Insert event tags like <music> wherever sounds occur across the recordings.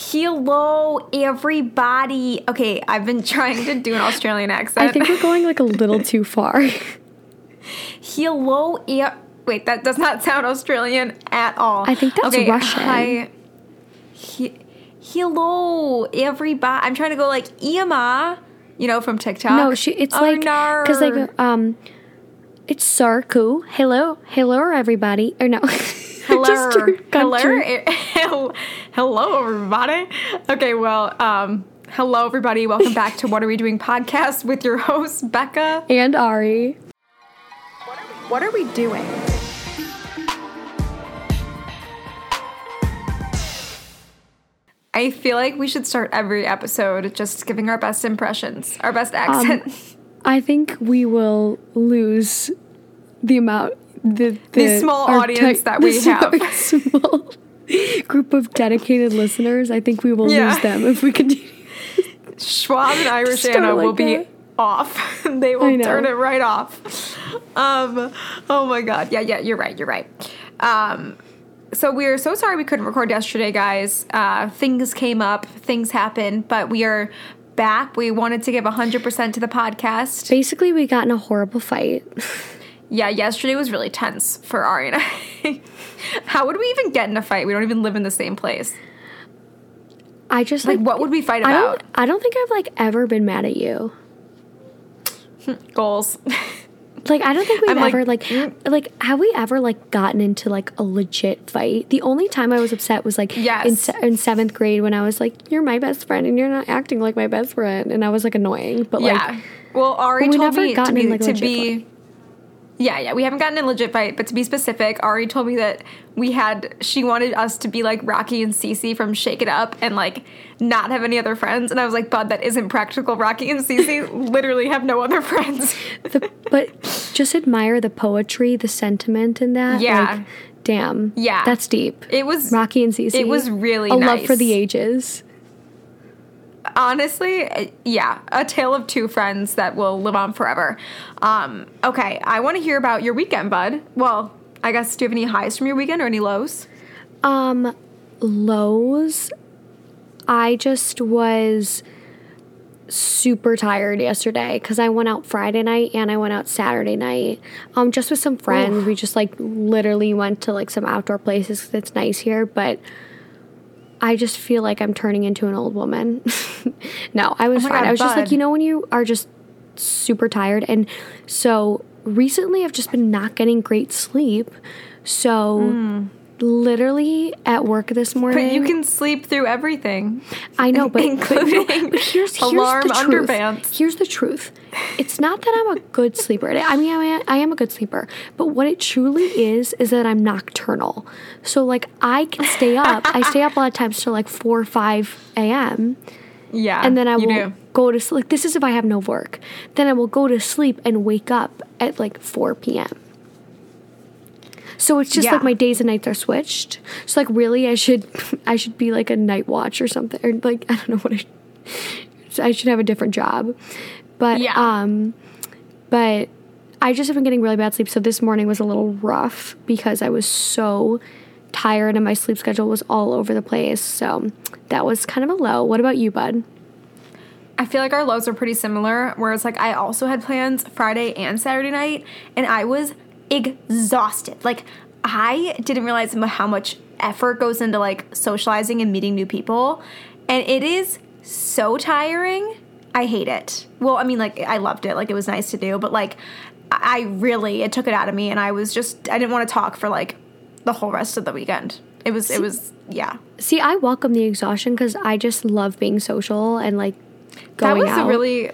Hello, everybody. Okay, I've been trying to do an Australian accent. I think we're going like a little too far. <laughs> Hello, e- wait, that does not sound Australian at all. I think that's okay, Russian. Hi. He- hello, everybody. I'm trying to go like Ema, you know, from TikTok. No, she. It's Oh, like because like um, it's Sarku. Hello, hello, everybody. Or no, <laughs> Hello, hello, country. hel- <laughs> hello, everybody. Okay, well, um, hello, everybody. Welcome back to What Are We Doing podcast with your host Becca. and Ari. What are we doing? I feel like we should start every episode just giving our best impressions, our best accent. <laughs> I think we will lose the amount the the, The small audience that we <laughs> have. Small group of dedicated listeners. I think we will Yeah. lose them if we continue. Schwab and Irish Anna will like be off. <laughs> they will turn it right off. Um, oh my god. Yeah, yeah, you're right, you're right. Um, so we're so sorry we couldn't record yesterday, guys. Uh, things came up, things happened, but we are back. We wanted to give 100% to the podcast. Basically, we got in a horrible fight. <laughs> Yeah, yesterday was really tense for Ari and <laughs> I. How would we even get in a fight? We don't even live in the same place. I just Like, like, what would we fight I about? don't. I don't think I've like ever been mad at you. <laughs> Goals. Like I don't think we've I'm like, ever like <clears throat> like have we ever like gotten into like a legit fight? The only time I was upset was like in, se- in seventh grade when I was like, "You're my best friend and you're not acting like my best friend," and I was like annoying. But like. yeah. like, well, Ari told never me to be like, to legit be. Yeah, yeah, we haven't gotten in a legit fight, but to be specific, Ari told me that we had. She wanted us to be like Rocky and Cece from Shake It Up and like not have any other friends, and I was like, "Bud, that isn't practical. Rocky and Cece <laughs> literally have no other friends." the, but just admire the poetry, the sentiment in that. Yeah. Like, damn. Yeah. That's deep. It was Rocky and Cece. It was really a love for the ages. Honestly, uh, yeah, a tale of two friends that will live on forever. Um, okay, I want to hear about your weekend, bud. Well, I guess do you have any highs from your weekend or any lows? Um, lows. I just was super tired yesterday because I went out Friday night and I went out Saturday night. Um, just with some friends. We just like literally went to like some outdoor places 'cause it's nice here, but. I just feel like I'm turning into an old woman. <laughs> no, I was Oh fine. God, I was just like, you know, when you are just super tired. And so recently I've just been not getting great sleep. So hmm. Literally at work this morning. But you can sleep through everything. I know, but, but, no, including but here's, here's alarm the truth. <laughs> underpants. Here's the truth. It's not that I'm a good sleeper. I mean, I am, I am a good sleeper, but what it truly is is that I'm nocturnal. So like I can stay up. I stay up a lot of times till like four or five a.m. Yeah, and then I will do. go to sleep. Like this is if I have no work. Then I will go to sleep and wake up at like four p.m. So it's just Yeah. like my days and nights are switched. So like really, I should <laughs> I should be like a night watch or something, or like <laughs> I don't know what I. so I should have a different job, but Yeah. um, but I just have been getting really bad sleep. So this morning was a little rough because I was so tired and my sleep schedule was all over the place. So that was kind of a low. What about you, bud? I feel like our lows are pretty similar. Whereas, like, I also had plans Friday and Saturday night, and I was exhausted. Like, I didn't realize how much effort goes into like socializing and meeting new people, and it is so tiring. I hate it. Well, I mean, like, I loved it. Like, it was nice to do, but like, I I really it took it out of me, and I was just I didn't want to talk for like the whole rest of the weekend. It was it was yeah. See, I welcome the exhaustion because I just love being social and like going out. That was out. a really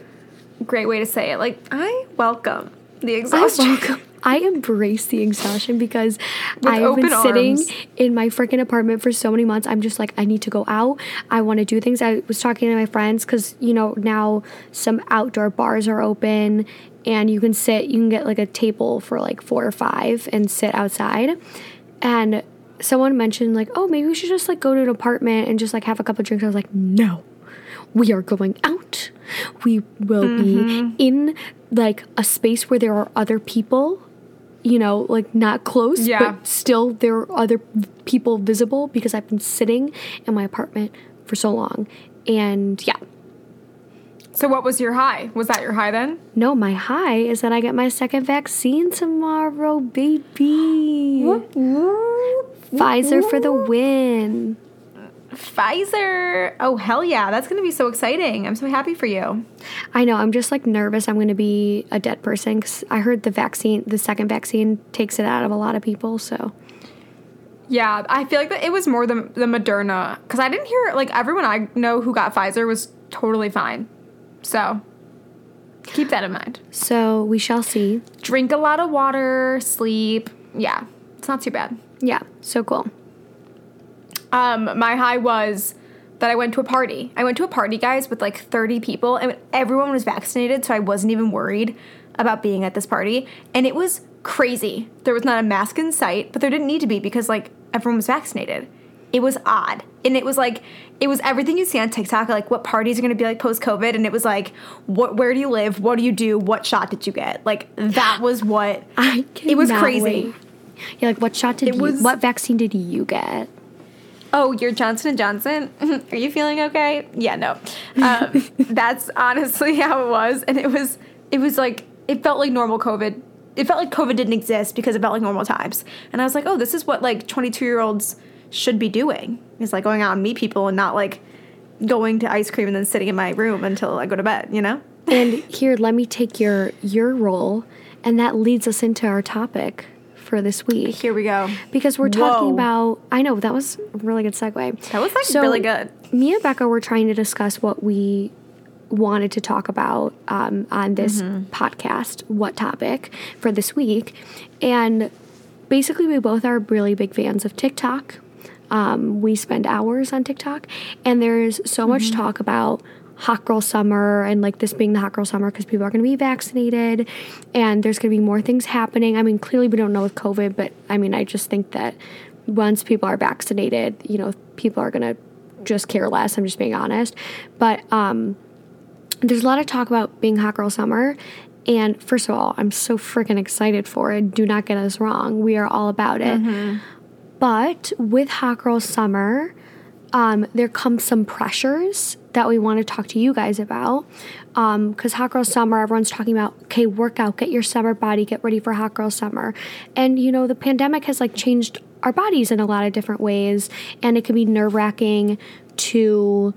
great way to say it. Like, I welcome the I exhaustion. welcome. I embrace the exhaustion because I have been sitting arms. in my freaking apartment for so many months. I'm just like, I need to go out. I want to do things. I was talking to my friends because, you know, now some outdoor bars are open and you can sit, you can get like a table for like four or five and sit outside. And someone mentioned, like, oh, maybe we should just like go to an apartment and just like have a couple drinks. I was like, no we are going out. We will Mm-hmm. be in like a space where there are other people, you know, like not close, Yeah. but still there are other people visible because I've been sitting in my apartment for so long. And yeah. So what was your high? Was that your high then? No, my high is that I get my second vaccine tomorrow, baby. Pfizer for the win. Pfizer. Oh hell yeah, that's gonna be so exciting. I'm so happy for you. I know. I'm just like nervous. I'm going to be a dead person because I heard the vaccine, the second vaccine, takes it out of a lot of people. So Yeah, I feel like that it was more the the Moderna because I didn't hear like everyone I know who got Pfizer was totally fine. So keep that in mind. so we shall see. Drink a lot of water, sleep. Yeah, it's not too bad. Yeah. So cool. Um, my high was that I went to a party. I went to a party, guys, with like 30 people, and everyone was vaccinated, so I wasn't even worried about being at this party. And it was crazy. There was not a mask in sight, but there didn't need to be because like everyone was vaccinated. It was odd. And it was like it was everything you see on TikTok, like what parties are gonna be like post COVID, and it was like, what where do you live? What do you do? What shot did you get? Like that was what I it was crazy. wait. Yeah, like what shot did It you? was- what vaccine did you get? Oh, you're Johnson and Johnson. <laughs> Are you feeling okay? Yeah, no. Um, <laughs> that's honestly how it was, and it was. It was like it felt like normal COVID. It felt like COVID didn't exist because it felt like normal times, and I was like, oh, this is what like 22 year olds should be doing. Is like going out and meet people and not like going to ice cream and then sitting in my room until I go to bed. You know? And <laughs> here, let me take your your role, and that leads us into our topic for this week Here we go. because we're talking Whoa. about. I know that was a really good segue. That was like So, really good. Me and Becca were trying to discuss what we wanted to talk about um, on this Mm-hmm. podcast, what topic for this week. And basically, we both are really big fans of TikTok. Um, we spend hours on TikTok, and there's so much Mm-hmm. talk about hot girl summer and like this being the hot girl summer because people are going to be vaccinated and there's going to be more things happening. I mean, clearly we don't know with COVID, but I mean, I just think that once people are vaccinated, you know, people are going to just care less. I'm just being honest. But um, there's a lot of talk about being hot girl summer. And first of all, I'm so freaking excited for it. Do not get us wrong. We are all about it. But with Hot Girl Summer, um, there comes some pressures that we want to talk to you guys about. Because Hot Girl Summer, everyone's talking about, okay, workout, get your summer body, get ready for Hot Girl Summer. And, you know, the pandemic has like changed our bodies in a lot of different ways. And it can be nerve wracking to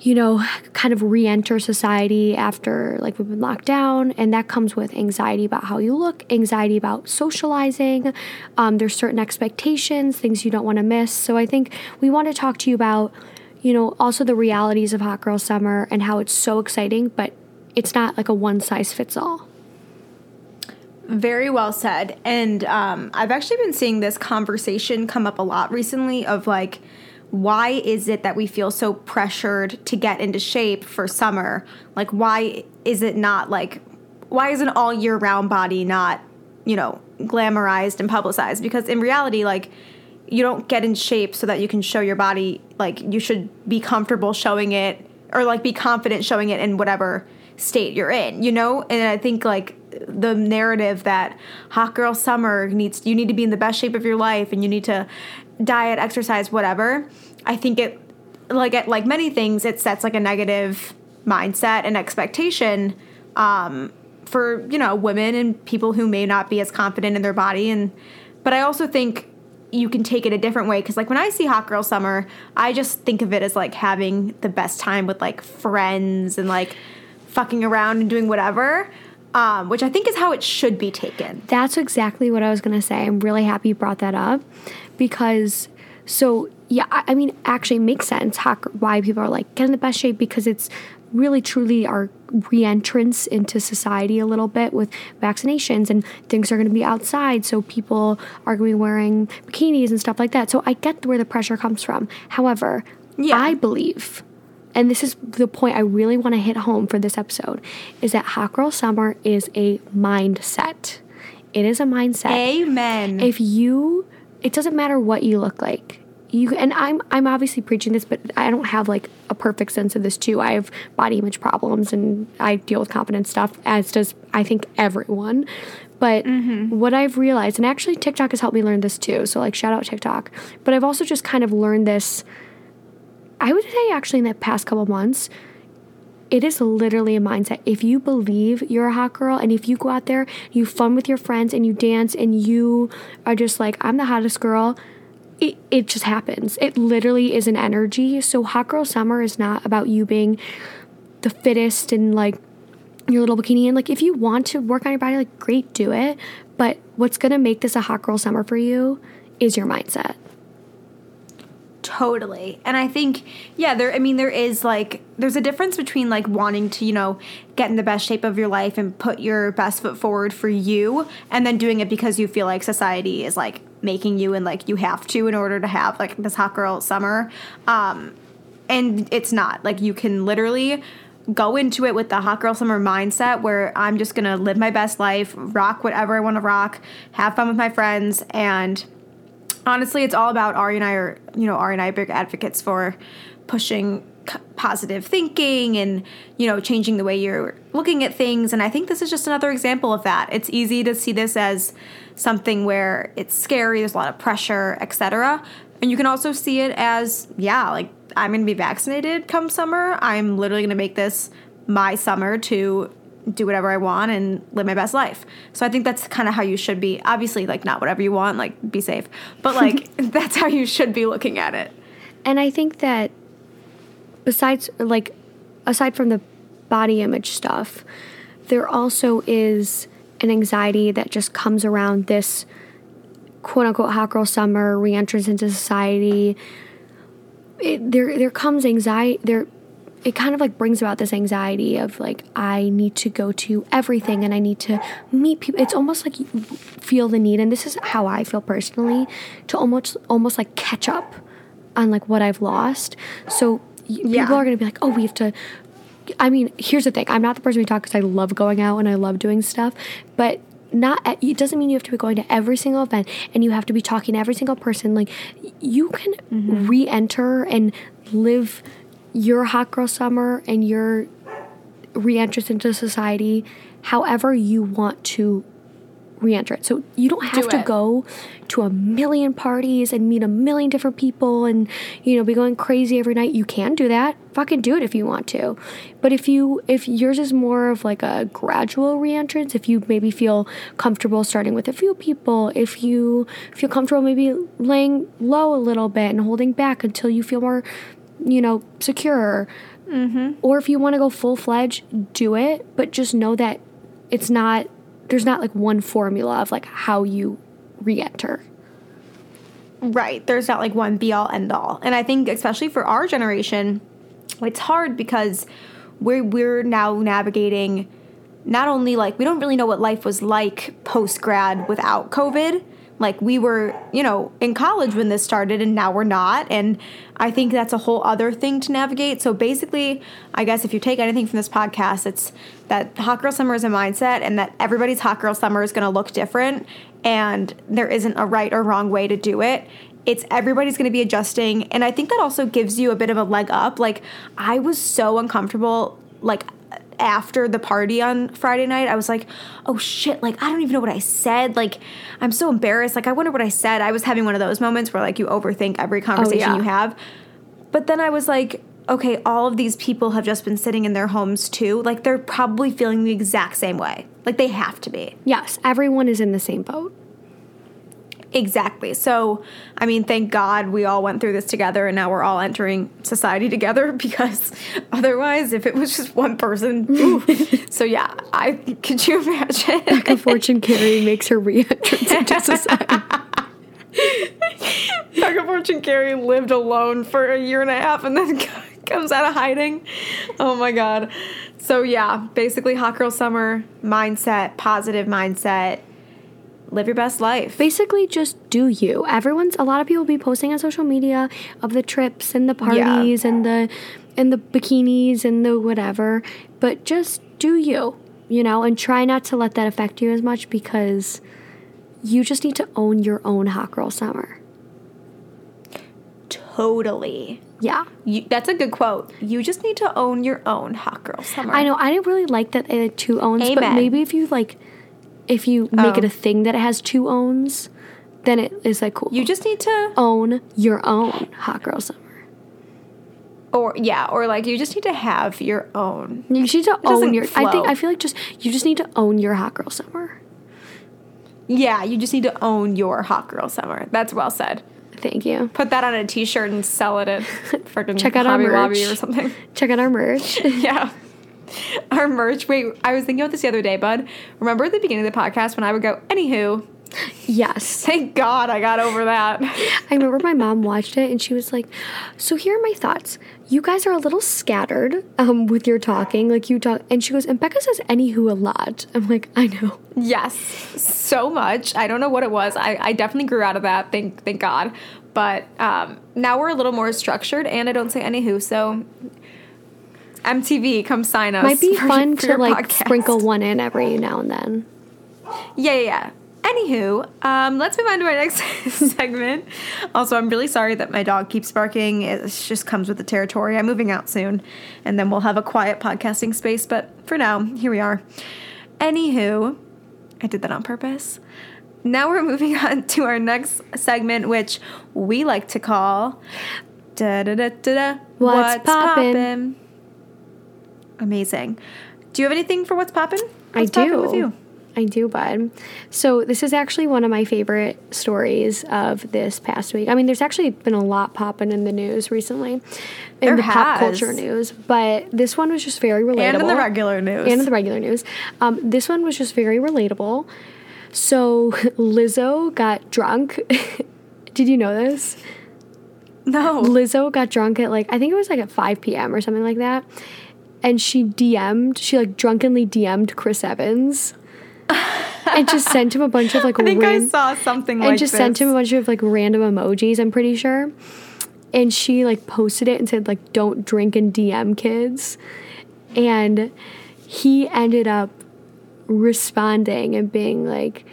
you know, kind of re enter society after like we've been locked down. And that comes with anxiety about how you look, anxiety about socializing. Um, there's certain expectations, things you don't want to miss. So I think we want to talk to you about, you know, also the realities of Hot Girl Summer and how it's so exciting, but it's not like a one size fits all. Very well said. And um, I've actually been seeing this conversation come up a lot recently of like, why is it that we feel so pressured to get into shape for summer? Like, why is it not like, why is an all year round body not, you know, glamorized and publicized? Because in reality, like, you don't get in shape so that you can show your body, like, you should be comfortable showing it or like be confident showing it in whatever state you're in, you know? And I think like the narrative that hot girl summer needs you need to be in the best shape of your life and you need to diet, exercise, whatever. I think it like it, like many things it sets like a negative mindset and expectation um, for, you know, women and people who may not be as confident in their body and but I also think you can take it a different way because like when i see hot girl summer i just think of it as like having the best time with like friends and like fucking around and doing whatever um, which i think is how it should be taken That's exactly what I was going to say. I'm really happy you brought that up because, so yeah, I, I mean, actually it makes sense how, why people are like, get in the best shape because it's really truly our re-entrance into society a little bit with vaccinations and things are going to be outside so people are going to be wearing bikinis and stuff like that so i get where the pressure comes from however Yeah. i believe and this is the point I really want to hit home for this episode is that hot girl summer is a mindset. It is a mindset. amen If you it doesn't matter what you look like. You and I'm I'm obviously preaching this, but I don't have like a perfect sense of this too. I have body image problems and I deal with confidence stuff, as does I think everyone. But mm-hmm. what I've realized, and actually TikTok has helped me learn this too. So like shout out TikTok. But I've also just kind of learned this I I would say actually in the past couple months, it is literally a mindset. If you believe you're a hot girl and if you go out there, you fun with your friends and you dance and you are just like, I'm the hottest girl, it, it just happens. It literally is an energy. So hot girl summer is not about you being the fittest and like your little bikini and like if you want to work on your body like great do it but what's to make this a hot girl summer for you is your mindset Totally. And I think, yeah, there, I mean, there is like, there's a difference between like wanting to, you know, get in the best shape of your life and put your best foot forward for you and then doing it because you feel like society is like making you and like you have to in order to have like this hot girl summer. Um, and it's not. Like, you can literally go into it with the hot girl summer mindset where I'm just gonna live my best life, rock whatever I wanna rock, have fun with my friends, and honestly, it's all about Ari and I are, you know, Ari and I are big advocates for pushing c- positive thinking and, you know, changing the way you're looking at things. And I think this is just another example of that. It's easy to see this as something where it's scary, there's a lot of pressure, etc. And you can also see it as, yeah, like I'm going to be vaccinated come summer. I'm literally going to make this my summer to do whatever I want and live my best life. So I think that's kind of how you should be. Obviously, like not whatever you want, like be safe, but like <laughs> <laughs> that's how you should be looking at it. And I think that besides, like, aside from the body image stuff, there also is an anxiety that just comes around this quote unquote hot girl summer, reentrance into society. It, there, there comes anxiety. There, it kind of like brings about this anxiety of like I need to go to everything and I need to meet people. It's almost like you feel the need, and this is how I feel personally, to almost almost like catch up on like what I've lost. So Yeah. people are gonna be like, oh, we have to. I mean, here's the thing. I'm not the person we talk because I love going out and I love doing stuff, but not e, it doesn't mean you have to be going to every single event and you have to be talking to every single person like you can mm-hmm. re-enter and live your hot girl summer and your re-entrance into society however you want to re-enter it so you don't have Do to it. go to a million parties and meet a million different people and you know be going crazy every night. You can do that. Fucking do it if you want to. But if you if yours is more of like a gradual re-entrance if you maybe feel comfortable starting with a few people if you feel comfortable maybe laying low a little bit and holding back until you feel more you know secure mm-hmm. or if you want to go full fledged do it but just know that it's not there's not like one formula of like how you re-enter Right. There's not like one be all end all. And I think especially for our generation, it's hard because we're we're now navigating not only like we don't really know what life was like post grad without COVID. Like we were, you know, in college when this started and now we're not. And I think that's a whole other thing to navigate. So basically, I guess if you take anything from this podcast, it's that hot girl summer is a mindset and that everybody's hot girl summer is going to look different and there isn't a right or wrong way to do it. It's everybody's going to be adjusting and I think that also gives you a bit of a leg up. Like I was so uncomfortable like after the party on Friday night, I was like, oh shit, like I don't even know what I said. Like I'm so embarrassed. Like I wonder what I said. I was having one of those moments where like you overthink every oh, conversation yeah. you have. But then I was like, okay, all of these people have just been sitting in their homes too. Like they're probably feeling the exact same way. Like they have to be. yes everyone is in the same boat Exactly. So, I mean, thank God we all went through this together and now we're all entering society together <laughs> because otherwise, if it was just one person, <laughs> so yeah, I could you imagine? Becca Fortune Carey makes her re-entrance into <laughs> society. Becca Fortune Carey lived alone for a year and a half and then comes out of hiding. Oh my God. So, yeah, basically, hot girl summer mindset, positive mindset, live your best life. Basically, just do you. Everyone's a lot of people be posting on social media of the trips and the parties and the and the bikinis and the whatever, but just do you, you know, and try not to let that affect you as much because you just need to own your own hot girl summer. Totally. Yeah. You, that's a good quote. You just need to own your own hot girl summer. I know. I didn't really like that it had two owns, but maybe if you like, if you make it Oh. a thing that it has two owns, then it is like cool. You just need to. own your own hot girl summer. or yeah, or like you just need to have your own. You just need to doesn't own your. I think. I feel like just you just need to own your hot girl summer. Yeah, you just need to own your hot girl summer. That's well said. Thank you. Put that on a T-shirt and sell it at <laughs> freaking Check out our Hobby Lobby or something. Check out our merch. <laughs> yeah. <laughs> Our merch. Wait, I was thinking about this the other day, bud. Remember at the beginning of the podcast when I would go, anywho, yes. <laughs> thank God I got over that. I remember my mom watched it and she was like, "So here are my thoughts. You guys are a little scattered um, with your talking, like you talk." And she goes, "And Becca says anywho a lot." I'm like, "I know." yes, so much. I don't know what it was. I, I definitely grew out of that. Thank thank God. But um, now we're a little more structured, and I don't say anywho. So MTV, come sign us. Might be for- fun <laughs> for to like podcast. sprinkle one in every now and then. Yeah, yeah, yeah. Anywho, um, let's move on to our <laughs> next <laughs> segment. Also, I'm really sorry that my dog keeps barking. It just comes with the territory. I'm moving out soon, and then we'll have a quiet podcasting space. But for now, here we are. Anywho, I did that on purpose. Now we're moving on to our next segment, which we like to call da da da da da. What's Poppin'? Poppin'? Amazing. Do you have anything for what's popping? I do. with you? I do, bud. So this is actually one of my favorite stories of this past week. I mean, there's actually been a lot popping in the news recently, in There the pop culture news. But this one was just very relatable. And in the regular news. And in the regular news. Um, this one was just very relatable. So <laughs> Lizzo got drunk. <laughs> Did you know this? no. Lizzo got drunk at like I think it was like at 5 p.m. or something like that. And she DM'd, she like drunkenly DM'd Chris Evans. and just sent him a bunch of like <laughs> I think I saw something like that. and like just this. sent him a bunch of like random emojis, I'm pretty sure. And she like posted it and said like don't drink and DM kids. And he ended up responding and being like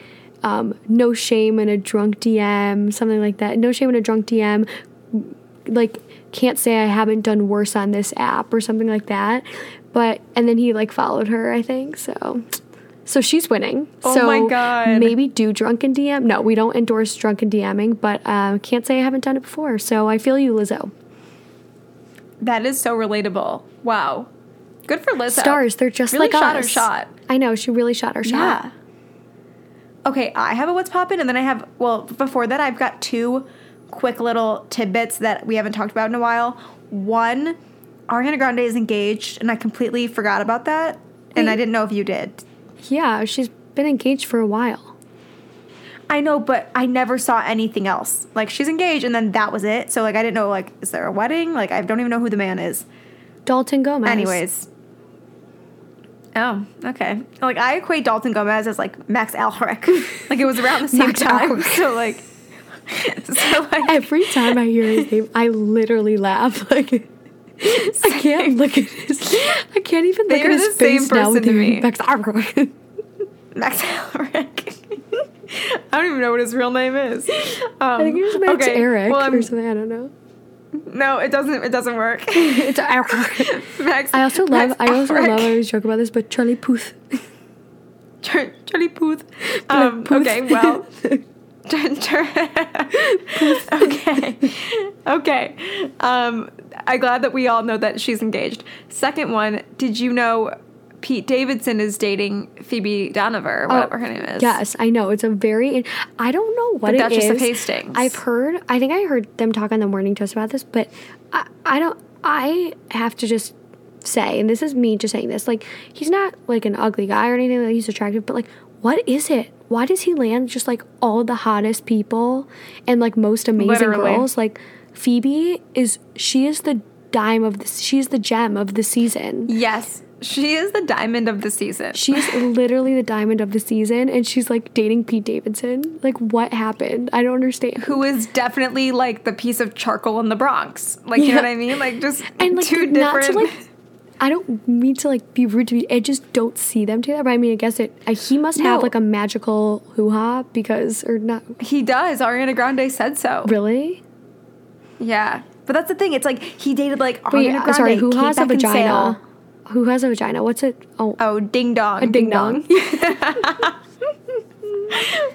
um, no shame in a drunk DM, something like that. No shame in a drunk DM. Like can't say I haven't done worse on this app or something like that. But and then he like followed her, I think. So so she's winning. Oh so my God. Maybe do drunken DM. No, we don't endorse drunken DMing, but uh, can't say I haven't done it before. So I feel you, Lizzo. That is so relatable. Wow. Good for Lizzo. Stars, they're just really like shot us. her shot. I know she really shot her shot. Yeah. Okay, I have a what's poppin', and then I have well before that I've got two quick little tidbits that we haven't talked about in a while. One, Ariana Grande is engaged, and I completely forgot about that, and I didn't know if you did. Yeah, she's been engaged for a while. I know, but I never saw anything else. Like she's engaged, and then that was it. So like I didn't know like is there a wedding? Like I don't even know who the man is. Dalton Gomez. Anyways. Oh, okay. Like I equate Dalton Gomez as like Max Alhrick. <laughs> like it was around the same <laughs> time. <laughs> So like <laughs> so like Every time I hear his name, I literally laugh. <laughs> Like I can't look at his. I can't even look at his the same face now person with to me. Max Alhrick. <laughs> Max Alhrick. I don't even know what his real name is. Um, I think it was Max okay, Eric well, or something. I don't know. no, it doesn't. It doesn't work. It's Alhrick. Max. I also love. Max I also love. I always joke about this, but Charlie Puth. Charlie Puth. Um, okay, well. <laughs> Okay. Okay. Um, I'm glad that we all know that she's engaged. Second one, did you know Pete Davidson is dating Phoebe Dynevor, or whatever her name is? Yes, I know. It's a very. I don't know what The it Duchess is. of Hastings. I've heard. I think I heard them talk on the morning toast about this, but I, I don't. I have to just say, and this is me just saying this. Like, he's not like an ugly guy or anything. Like, he's attractive, but like, what is it? Why does he land just like all the hottest people and like most amazing Literally. girls? Like, Phoebe is. She is the dime of the. She's the gem of the season. Yes. She is the diamond of the season. She's <laughs> literally the diamond of the season, and she's like dating Pete Davidson. Like, what happened? I don't understand. who is definitely like the piece of charcoal in the Bronx. Like, you know what I mean? Like, just And like, two not different. to like, I don't mean to like be rude to me. I just don't see them together. But I mean, I guess it. I, he must have like a magical hoo ha because, or not he does. Ariana Grande said so. really. Yeah. But that's the thing. It's like he dated like Ariana uh, Wait, Grande. sorry. Who Kate has a vagina? Who has a vagina? What's it? Oh, Oh, ding dong. a ding dong. <laughs>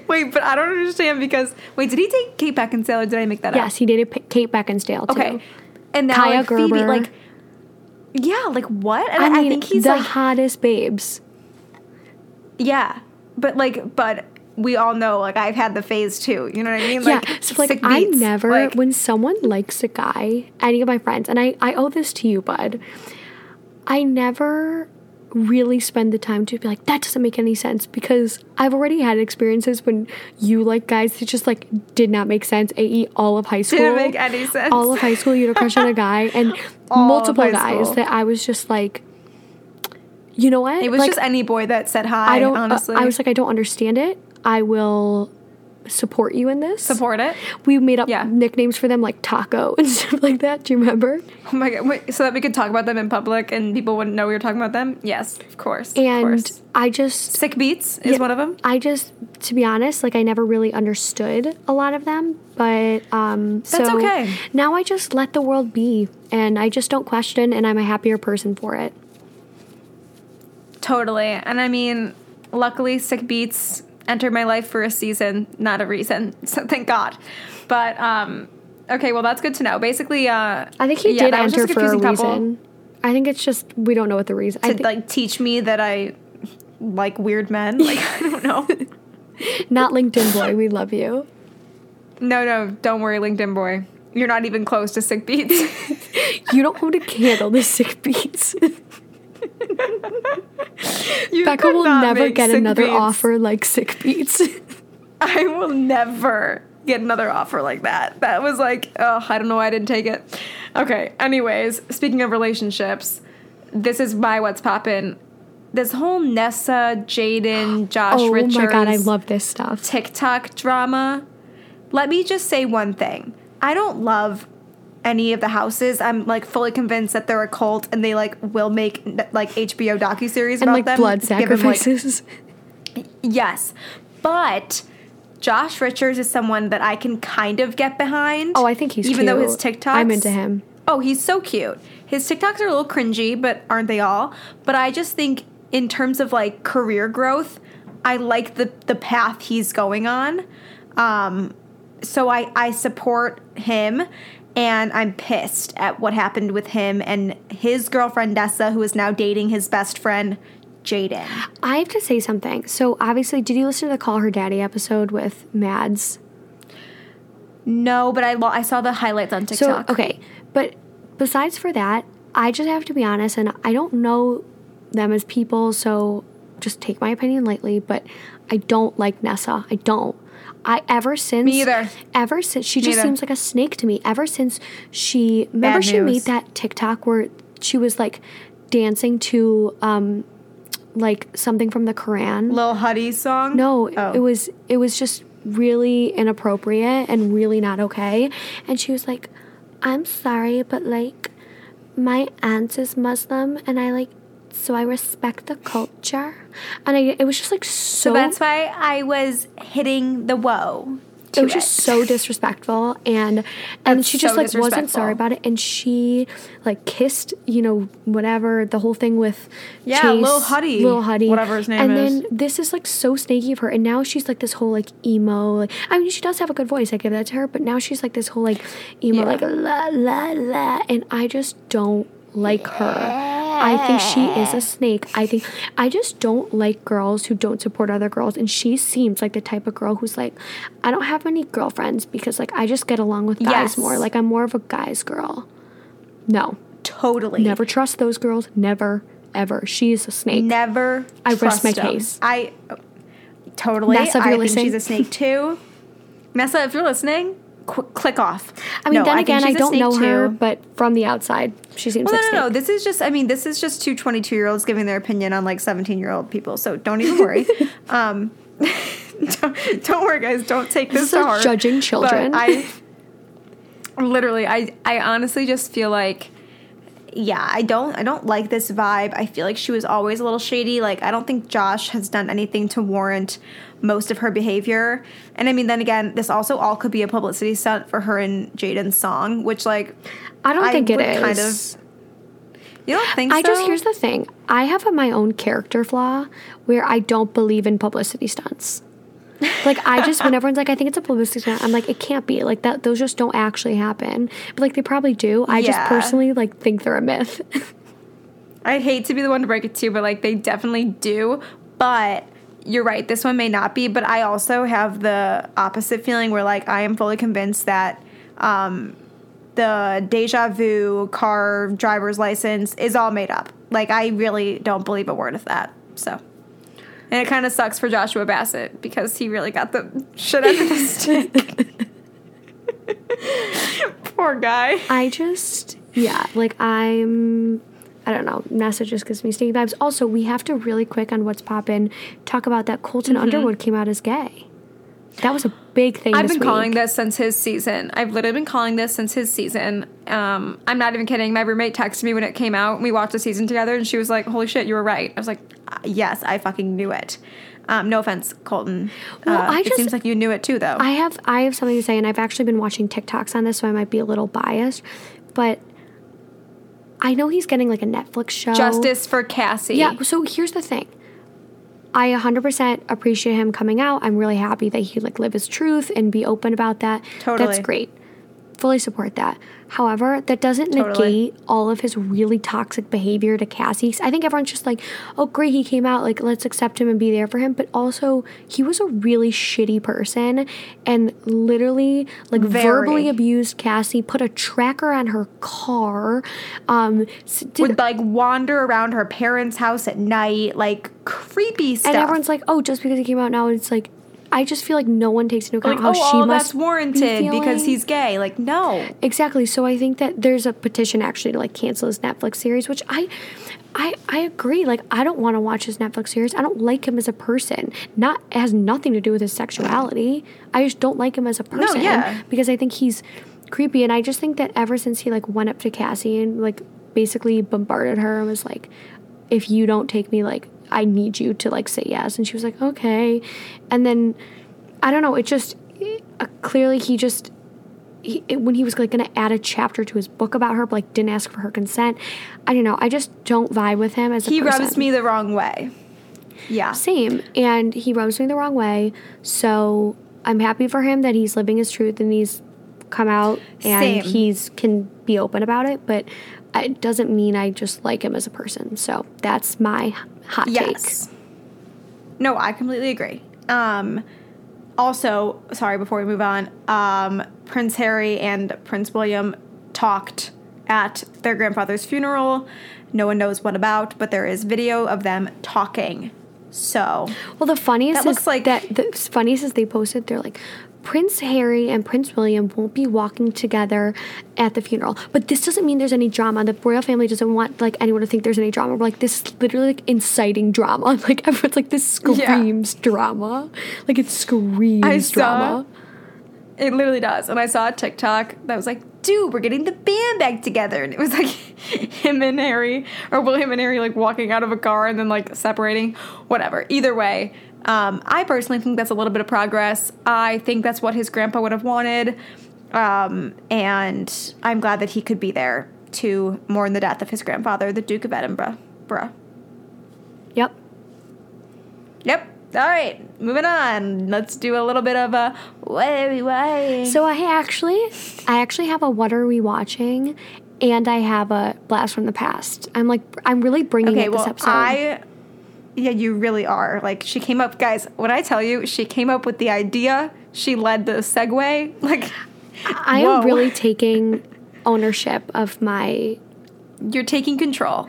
Wait, but I don't understand because wait, did he take Kate Beckinsale or did I make that up? yes, he dated P- Kate Beckinsale too. Okay. and now Kaia like, Phoebe, Gerber. like, yeah, like what? And I I, think he's the like, hottest babes. yeah, but like, but we all know, like, I've had the phase too. You know what I mean? yeah, so like I never like- when someone likes a guy, any of my friends, and I I owe this to you, bud. I never really spend the time to be like that doesn't make any sense because I've already had experiences when you like guys that just like did not make sense. AE all of high school didn't make any sense. all of high school you had a crush on a guy and <laughs> multiple guys school. that I was just like you know what It was like, just any boy that said hi. I don't uh, honestly. I was like I don't understand it I will support you in this support it. we made up Yeah. nicknames for them like taco <laughs> and stuff like that do you remember Oh my god! Wait, so that we could talk about them in public and people wouldn't know we were talking about them. Yes, of course. of and course. I just sick beats is Yeah. one of them. I just, to be honest, like I never really understood a lot of them, but um, That's so okay. Now I just let the world be, and I just don't question, and I'm a happier person for it. Totally. And I mean, luckily, Sick Beats entered my life for a season, not a reason. <laughs> So thank God. But um, okay, well that's good to know. Basically, uh, I think he yeah, did enter for a reason. I think it's just we don't know what the reason. I to like teach me that I like weird men. Like <laughs> I don't know. <laughs> not LinkedIn boy. We love you. no, no, don't worry, LinkedIn boy. You're not even close to Sick Beats. You don't hold a candle to sick beats. <laughs> Becca will never get another Beats. offer like sick beats. <laughs> I will never get another offer like that. That was like, oh, I don't know why I didn't take it. Okay, anyways, speaking of relationships, this is my what's poppin'. This whole Nessa, Jaden, <gasps> Josh oh Richards Oh my god, I love this stuff. TikTok drama. Let me just say one thing. I don't love any of the houses. I'm like fully convinced that they're a cult and they like will make like HBO docuseries And about like them. blood given, like, sacrifices. Yes. But Josh Richards is someone that I can kind of get behind. oh, I think he's even though his cute. TikToks I'm into him. Oh, he's so cute. His TikToks are a little cringy, but aren't they all? But I just think in terms of like career growth, I like the the path he's going on. Um so I I support him and I'm pissed at what happened with him and his girlfriend Nessa who is now dating his best friend Jaden. I have to say something. So obviously, did you listen to the Call Her Daddy episode with Mads? No, but I lo- I saw the highlights on TikTok. So okay, but besides for that, I just have to be honest, and I don't know them as people, so just take my opinion lightly. But I don't like Nessa. I don't. I ever since Me either. Ever since she just Neither. seems like a snake to me. Ever since she remember Bad she made that TikTok where she was like dancing to um like something from the Quran. Lil Huddy's song? No, Oh. it was it was just really inappropriate and really not okay. And she was like, "I'm sorry, but like my aunt is Muslim and I like so I respect the culture." And I it was just like so, So that's why I was hitting the whoa. it was just so disrespectful and and That's she just so like wasn't sorry about it and she like kissed you know whatever the whole thing with Yeah, Chase, Lil Huddy, Lil Huddy whatever his name is. and is. then this is like so snaky of her and now she's like this whole like emo like I mean she does have a good voice I give that to her but now she's like this whole like emo Yeah. like la la la and I just don't like her. I think she is a snake. I think I just don't like girls who don't support other girls and she seems like the type of girl who's like I don't have any girlfriends because like I just get along with guys Yes. more. Like I'm more of a guy's girl. No. totally. Never trust those girls. Never ever. She is a snake. Never. I rest my 'em. case. I totally. Nessa, if you're think listening. she's a snake too. Nessa, if you're listening, qu- click off. I mean No, then think again I don't know her, but from the outside she seems Well, like no, no, no. This is just. I mean, this is just two 22 year olds giving their opinion on like 17 year old people. So don't even worry. <laughs> um, <laughs> don't, don't worry, guys. Don't take this, This to heart. judging But children. I literally, I, I honestly just feel like, yeah, I don't, I don't like this vibe. I feel like she was always a little shady. Like, I don't think Josh has done anything to warrant most of her behavior. And I mean, then again, this also all could be a publicity stunt for her and Jaden's song, which like I don't think it is. kind of. You don't think I so? just here's the thing. I have a, my own character flaw where I don't believe in publicity stunts. Like I just when everyone's like, I think it's a publicity stunt, I'm like, it can't be. Like that those just don't actually happen. But like they probably do. I just personally like think they're a myth. <laughs> I'd hate to be the one to break it to you, but like they definitely do. But you're right, this one may not be. But I also have the opposite feeling where like I am fully convinced that um, the deja vu car driver's license is all made up. Like I really don't believe a word of that. So. And it kind of sucks for Joshua Bassett because he really got the shit out of the <laughs> stick. <laughs> Poor guy. I just yeah, like I'm I don't know. Nessa just gives me stinky vibes. Also, we have to really quick on what's poppin'. Talk about that Colton Underwood came out as gay. That was a big thing. I've this been calling week. this since his season. I've literally been calling this since his season. Um, I'm not even kidding. My roommate texted me when it came out. and We watched the season together, and she was like, "Holy shit, you were right." I was like, "Uh, "Yes, I fucking knew it." Um, no offense, Colton. Well, Uh, I it just- seems like you knew it too, though. I have I have something to say, and I've actually been watching TikToks on this, so I might be a little biased, but I know he's getting like a Netflix show. Justice for Cassie. Yeah. So here's the thing. I 100% appreciate him coming out. I'm really happy that he like live his truth and be open about that. Totally. That's great. Fully support that. However, that doesn't Totally. negate all of his really toxic behavior to Cassie. I think everyone's just like, "Oh, great, he came out. Like, let's accept him and be there for him." But also, he was a really shitty person and literally like Very. verbally abused Cassie. Put a tracker on her car. Um, did Would like wander around her parents' house at night, like creepy stuff. And everyone's like, oh, just because he came out now, it's like, I just feel like no one takes into account like, how oh, she all must that's be warranted because he's gay. Like, no. exactly. So I think that there's a petition actually to like cancel his Netflix series, which I, I, I agree. Like, I don't want to watch his Netflix series. I don't like him as a person. Not it has nothing to do with his sexuality. I just don't like him as a person. No, yeah. Because I think he's creepy, and I just think that ever since he like went up to Cassie and like basically bombarded her and was like, if you don't take me like i need you to like say yes and she was like okay and then i don't know it just uh, clearly he just he, it- when he was like gonna add a chapter to his book about her but like didn't ask for her consent i don't know i just don't vibe with him as a He person rubs me the wrong way. Yeah. same and he rubs me the wrong way so i'm happy for him that he's living his truth and he's come out and Same. he's can be open about it but it doesn't mean i just like him as a person so that's my hot Yes. No, I completely agree. Um, also, sorry, before we move on, um, Prince Harry and Prince William talked at their grandfather's funeral. No one knows what about, but there is video of them talking. So, well the funniest That is looks like- that the funniest is they posted they're like prince harry and prince william won't be walking together at the funeral but this doesn't mean there's any drama the royal family doesn't want like anyone to think there's any drama we're like this is literally like inciting drama <laughs> like everyone's like this Yeah. screams drama like it screams I saw- drama It literally does. And I saw a TikTok that was like, dude, we're getting the band back together. And it was <laughs> like him and Harry, or William and Harry, like walking out of a car and then like separating. Whatever. Either way, um, I personally think that's a little bit of progress. I think that's what his grandpa would have wanted. Um, and I'm glad that he could be there to mourn the death of his grandfather, the Duke of Edinburgh. Bruh. yep Yep. All right, moving on. Let's do a little bit of a what are we watching? So I actually, I actually have a what are we watching, and I have a blast from the past. I'm like, I'm really bringing Okay, it this episode. I. Yeah, you really are. Like, she came up, guys, when I tell you, she came up with the idea, she led the segue. <laughs> Like, I whoa. am really <laughs> taking ownership of my. you're taking control.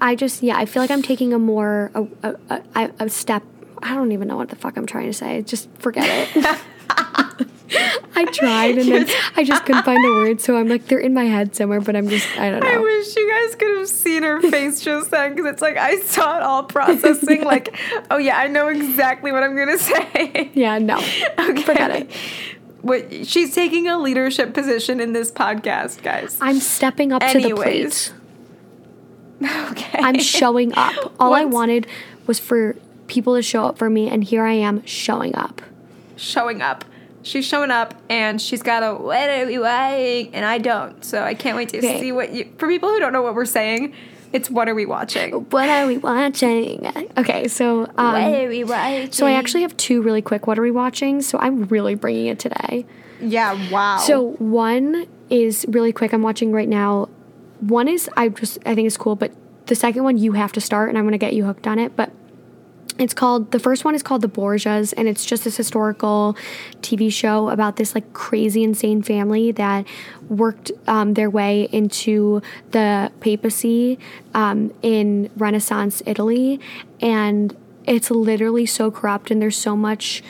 I just yeah, I feel like I'm taking a more a, a, a, a step. I don't even know what the fuck I'm trying to say. Just forget it. <laughs> I tried and then I just couldn't find the words, so I'm like they're in my head somewhere, but I'm just I don't know. I wish you guys could have seen her face just then because it's like I saw it all processing. <laughs> like, oh yeah, I know exactly what I'm gonna <laughs> say. Yeah, no, okay. forget it. What she's taking a leadership position in this podcast, guys. I'm stepping up to the plate. <laughs> Okay. I'm showing up. All I wanted was for people to show up for me, and here I am showing up. showing up. She's showing up and she's got a what are we watching? And I don't. So I can't wait to Okay. see what you for people who don't know what we're saying, It's what are we watching? What are we watching? Okay, so um, are we watching? so I actually have two really quick. What are we watching? So I'm really bringing it today. yeah. Wow. So one is really quick. I'm watching right now. One is I just I think it's cool, but the second one you have to start, and I'm gonna get you hooked on it. But it's called the first one is called the Borgias, and it's just this historical TV show about this like crazy insane family that worked um, their way into the papacy um, in Renaissance Italy, and it's literally so corrupt, and there's so much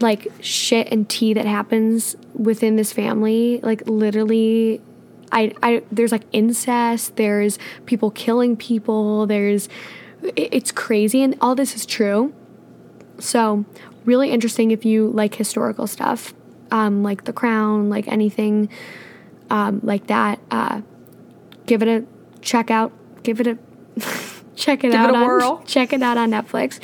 like shit and tea that happens within this family. Like literally I, I there's like incest there's people killing people there's it's crazy and all this is true. So really interesting if you like historical stuff um, like the crown like anything um, like that. Uh, give it a check out give it a <laughs> check it Give it a on, whirl. <laughs> check it out on netflix.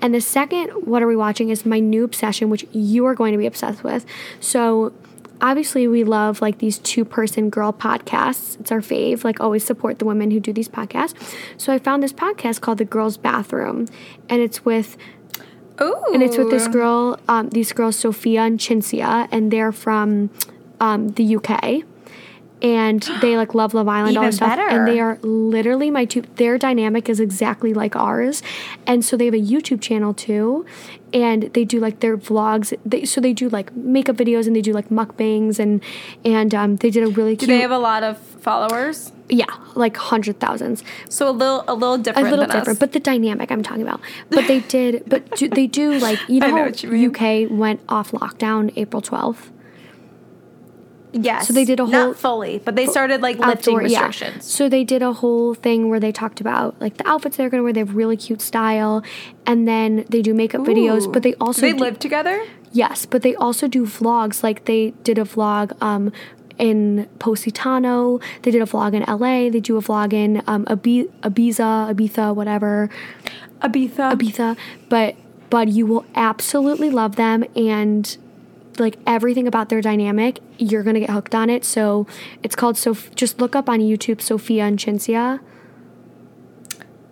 And the second what are we watching is my new obsession which you are going to be obsessed with. So obviously we love like these two person girl podcasts it's our fave like always support the women who do these podcasts so i found this podcast called the girls bathroom and it's with Ooh. and it's with this girl, um, these girls, Sophia and Cinzia, and they're from um, the UK. And they like love Love Island, all Even this stuff. better. And they are literally my two. Their dynamic is exactly like ours, and so they have a YouTube channel too, and they do like their vlogs. They, so they do like makeup videos and they do like mukbangs and and um, they did a really Do cute. they have a lot of followers? yeah, like hundred thousands So a little, a little different. a little different, us. but the dynamic I'm talking about. But they did, but do, they do like <laughs> you know, know you. UK went off lockdown April 12th. Yes. so they did a whole- not fully, but they started like lifting Outdoor- yeah. restrictions. So they did a whole thing where they talked about like the outfits they're gonna wear. They have really cute style, and then they do makeup videos. But they also do they do- live together. Yes, but they also do vlogs. Like they did a vlog um, in Positano. They did a vlog in LA. They do a vlog in um, Ibiza, Ibiza, whatever. Ibiza. Ibiza, but but you will absolutely love them and like everything about their dynamic, you're gonna get hooked on it. So it's called so. Just look up on YouTube Sophia and Cinzia.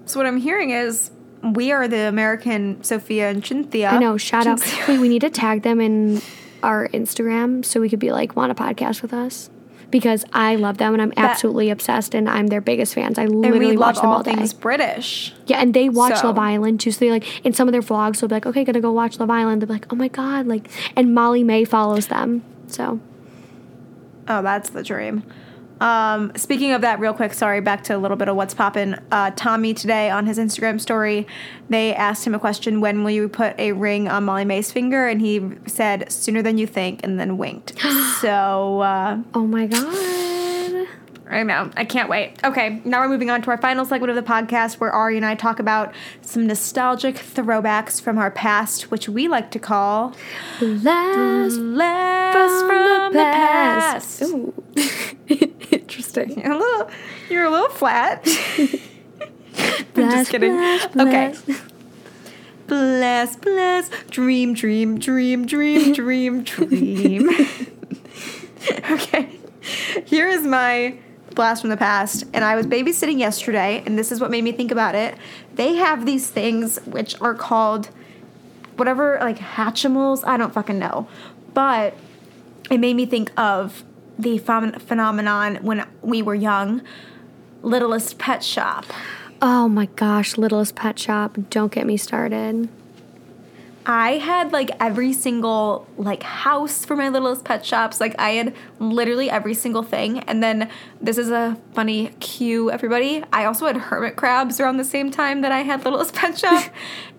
So what I'm hearing is we are the American Sophia and Cinzia. I know. Shout out. Wait, we need to tag them in our Instagram so we could be like, want a podcast with us? Because I love them and I'm absolutely obsessed and I'm their biggest fans. I And literally we watch them all all day. things British. Yeah, and they watch So- Love Island too. So they like in some of their vlogs, they'll be like, "Okay, gonna go watch Love Island." They'll be like, "Oh my god!" Like, and Molly-Mae follows them. So Oh, that's the dream. Um, speaking of that, real quick, sorry, back to a little bit of what's poppin'. Uh, Tommy today on his Instagram story, they asked him a question: When will you put a ring on Molly-Mae's finger? And he said, "Sooner than you think," and then winked. <gasps> so uh, Oh my god. I know, I can't wait. Okay, now we're moving on to our final segment of the podcast, where Ari and I talk about some nostalgic throwbacks from our past, which we like to call Blast "Blast from, the past." Ooh. <laughs> Interesting. <laughs> A little, you're a little flat. <laughs> I'm just kidding. blast, Okay. Blast, blast, dream, dream, dream, dream, <laughs> dream, dream. okay. Here is my blast from the past. And I was babysitting yesterday, and this is what made me think about it. They have these things which are called whatever, like Hatchimals. I don't fucking know. But it made me think of the phen- phenomenon when we were young Littlest Pet Shop. Oh my gosh, Littlest Pet Shop. Don't get me started. I had like every single like house for my littlest pet shops. Like I had literally every single thing. And then this is a funny cue, everybody. I also had hermit crabs around the same time that I had littlest <laughs> pet shop.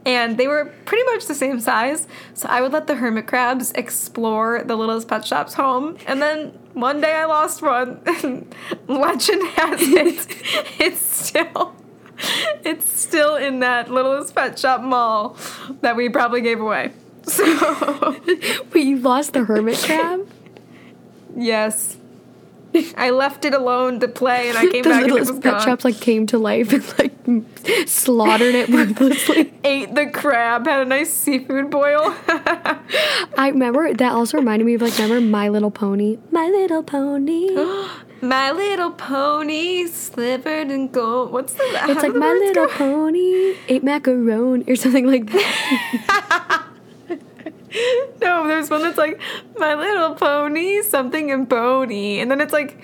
and they were pretty much the same size. So I would let the hermit crabs explore the littlest pet shop's home. And then one day I lost one. <laughs> Legend has it, <laughs> it's still it's still in that littlest pet shop mall <laughs> that we probably gave away. <laughs> So, <laughs> Wait, you lost the hermit crab? yes. I left it alone to play and I came the back and it was Pet gone. Shops like came to life and like slaughtered it ruthlessly. Ate the crab, had a nice seafood boil. I remember that also reminded me of like remember My Little Pony. My Little Pony. <gasps> <gasps> <gasps> My little pony slivered in gold. What's the? It's like the my little go? pony ate macaroni or something like that. <laughs> No, there's one that's like my little pony, something and pony, and then it's like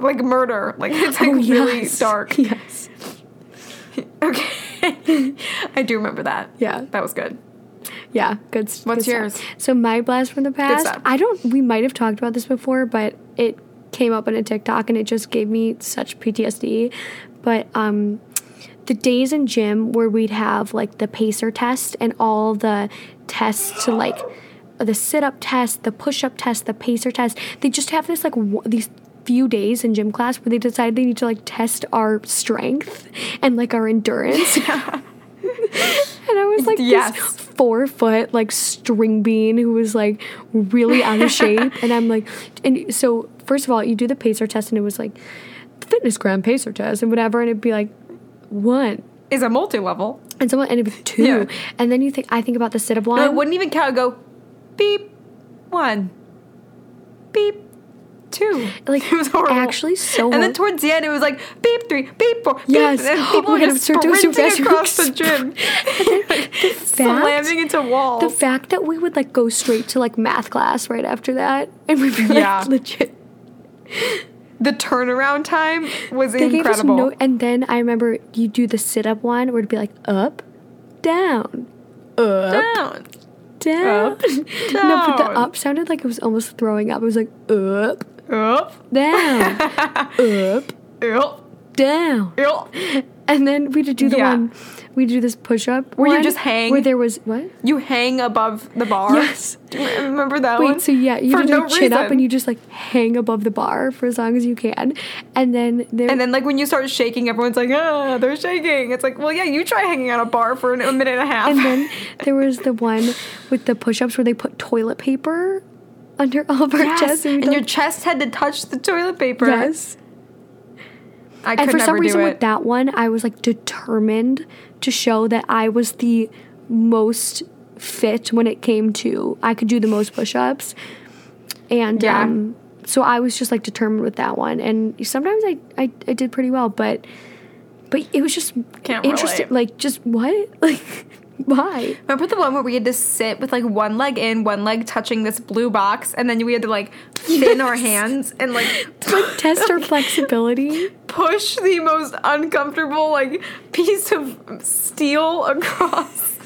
like murder. Like it's like Oh, really yes. dark. <laughs> Yes. <laughs> Okay, I do remember that. Yeah. that was good. Yeah, good. What's good yours? Stuff. So my blast from the past. I don't. We might have talked about this before, but it came up on a TikTok and it just gave me such PTSD. But um, the days in gym where we'd have like the pacer test and all the tests to like the sit up test, the push up test, the pacer test. They just have this like w- these few days in gym class where they decide they need to like test our strength and like our endurance. <laughs> And I was like Yes. this four foot like string bean who was like really out of shape. And I'm like, and so first of all, you do the pacer test and it was like the FitnessGram pacer test and whatever, and it'd be like one. Is a multi level. And someone and it'd be two. Yeah. And then you think I think about the sit up one. No, it wouldn't even count. It'd Go beep one, beep two. Like, <laughs> it was horrible. actually so And then towards the end, it was like beep three, beep four. beep, Yes. and Oh people were just so sprinting fast. <laughs> across the gym, <laughs> slamming into walls. the fact that we would like go straight to like math class right after that and we'd be like Yeah. legit the turnaround time was They incredible. no, and then I remember you do the sit up one where it'd be like up, down, up, Down. down. Up, <laughs> no, but the up sounded like it was almost throwing up. It was like up, Up, down, <laughs> up, up, down. up. And then we'd do the Yeah. one, we'd do this push up. Where you just hang? Where there was, what? You hang above the bar. Yes. Do you remember that one? Wait, so yeah, you For do no chin up and you just like hang above the bar for as long as you can. And then there, And then, like, when you start shaking, everyone's like, ah, they're shaking. It's like, well, yeah, you try hanging on a bar for a minute and a half. And then <laughs> there was the one with the push ups where they put toilet paper under all of our yes. chests. and we'd your chest had to touch the toilet paper. yes. I And for some reason, with that one, I was like determined to show that I was the most fit when it came to I could do the most push ups. And Yeah. um, so I was just like determined with that one. And sometimes I, I, I did pretty well, but but it was just Can't interesting. relate. Like, just what? <laughs> Like, why? Remember the one where we had to sit with like one leg in, one leg touching this blue box, and then we had to like thin our hands and like <laughs> Like, test our <laughs> flexibility. push the most uncomfortable like piece of steel across.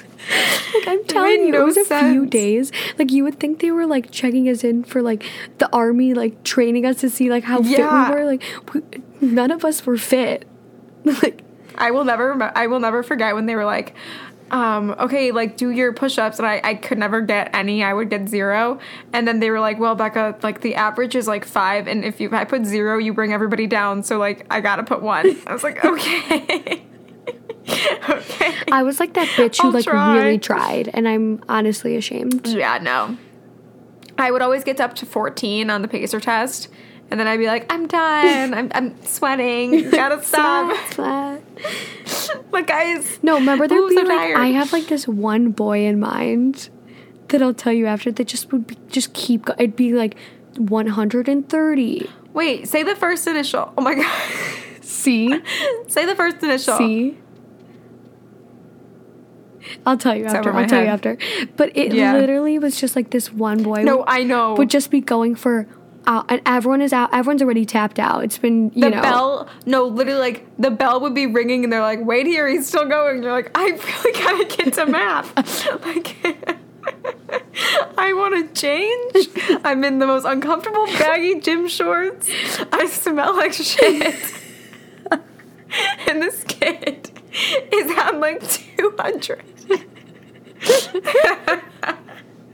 Like I'm telling you, no it was a few days. Like you would think they were like checking us in for like the army, like training us to see like how fit we were. Like we, none of us were fit. <laughs> like I will never remem- I will never forget when they were like um, okay, like do your push-ups, and I, I could never get any. I would get zero, and then they were like, "Well, Becca, like the average is like five, and if you if I put zero, you bring everybody down. So like I gotta put one." I was like, <laughs> "Okay, okay." I was like that bitch who I'll like try. really tried, and I'm honestly ashamed. Yeah, no. I would always get up to 14 on the pacer test, and then I'd be like, I'm done. I'm, I'm sweating. <laughs> Gotta stop. Flat. <laughs> like, guys. No, remember there'd be so like tired. I have like this one boy in mind that I'll tell you after that just would be, just keep. Go- it'd be like 130. Wait, say the first initial. Oh my God. <laughs> C <laughs> say the first initial. C. I'll tell you It's after. I'll tell you after. But it Yeah. literally was just like this one boy. No, would, I know. would just be going for out, and everyone is out. Everyone's already tapped out. It's been you know the know. bell, no, literally, like, the bell would be ringing, and they're like, wait here, he's still going. You're like, I really gotta get to math. <laughs> like, <laughs> I wanna change. I'm in the most uncomfortable baggy gym shorts. I smell like shit. and this kid is on like 200. <laughs>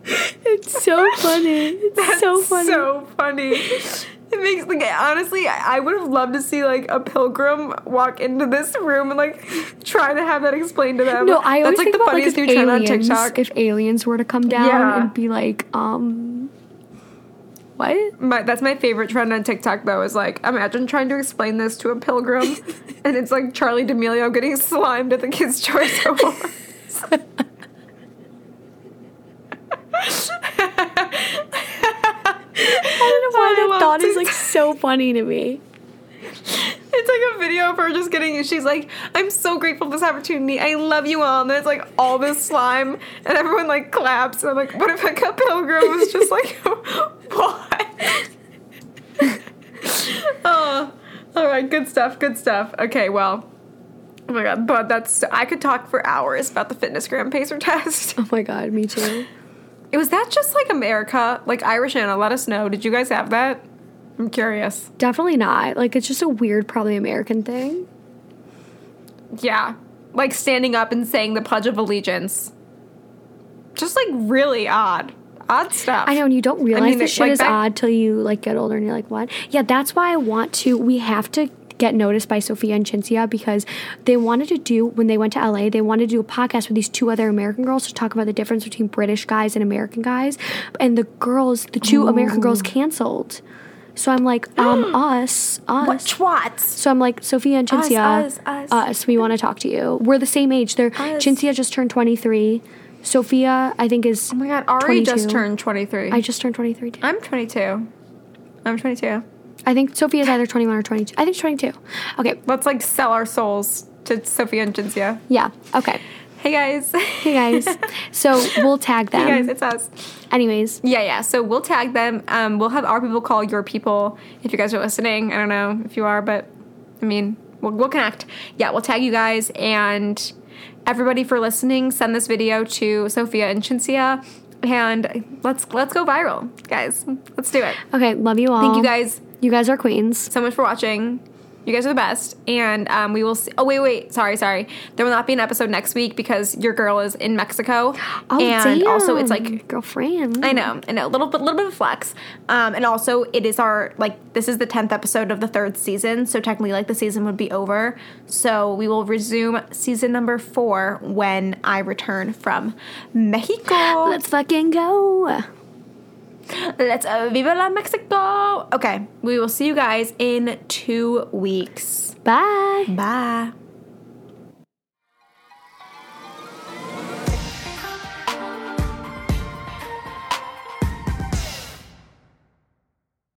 <laughs> It's so funny. It's so funny. So funny. It makes like honestly, I would have loved to see like a pilgrim walk into this room and like try to have that explained to them. no, I always That's like think the about like funniest if new trend on aliens, TikTok. if aliens were to come down Yeah. and be like, um, what? My, that's my favorite trend on TikTok though is like imagine trying to explain this to a pilgrim <laughs> and it's like Charli D'Amelio getting <laughs> slimed at the Kids Choice Awards. I don't know why I that love thought is like so <laughs> funny. to me. It's like a video of her just getting. She's like, "I'm so grateful for this opportunity. I love you all." And then it's like all this slime, and everyone like claps. And I'm like, "What if a pilgrim was just like, <laughs> what?" <laughs> oh, all right, good stuff. Good stuff. Okay, well. Oh my god, but that's I could talk for hours about the FitnessGram pacer test. Oh my god, me too. It was that just like America, like Irish Anna. Let us know. Did you guys have that? I'm curious. Definitely not. Like it's just a weird, probably American thing. Yeah, like standing up and saying the Pledge of Allegiance. Just like really odd, odd stuff. I know, and you don't realize mean, this shit like is back- odd till you like get older and you're like, what? Yeah, that's why I want to. We have to get noticed by Sophia and Cinzia because they wanted to do when they went to LA. They wanted to do a podcast with these two other American girls to talk about the difference between British guys and American guys. And the girls, the two oh. American girls, canceled. So I'm like, um, us, <gasps> us. What twats? So I'm like, Sophia and Us, Cinzia, us, us. we want to talk to you. We're the same age. They're Us. Just turned 23. Sophia, I think is Oh my god, Ari just turned 23. I just turned 23 too. I'm 22. I'm 22. I think Sophia's either 21 or 22. I think she's 22. Okay. Let's like sell our souls to Sophia and Cinzia. Yeah. Okay. Hey guys. Hey guys. so we'll tag them. hey guys, it's us. Anyways, Yeah, yeah. So we'll tag them. Um, we'll have our people call your people if you guys are listening. I don't know if you are, but I mean, we'll, we'll connect. Yeah, we'll tag you guys and everybody for listening. Send this video to Sophia and Cinzia, and let's let's go viral, guys. Let's do it. okay. Love you all. Thank you guys You guys are queens. so much for watching. You guys are the best, and um, we will. See- oh wait, wait, sorry, sorry. There will not be an episode next week because your girl is in Mexico, Oh, and damn. also it's like girlfriend. I know, I know, a little bit, little bit of flex. Um, and also, it is our like this is the tenth episode of the third season, so technically, like the season would be over. So we will resume season number four when I return from Mexico. Let's fucking go. Let's uh, viva la Mexico. Okay, we will see you guys in two weeks. Bye. Bye.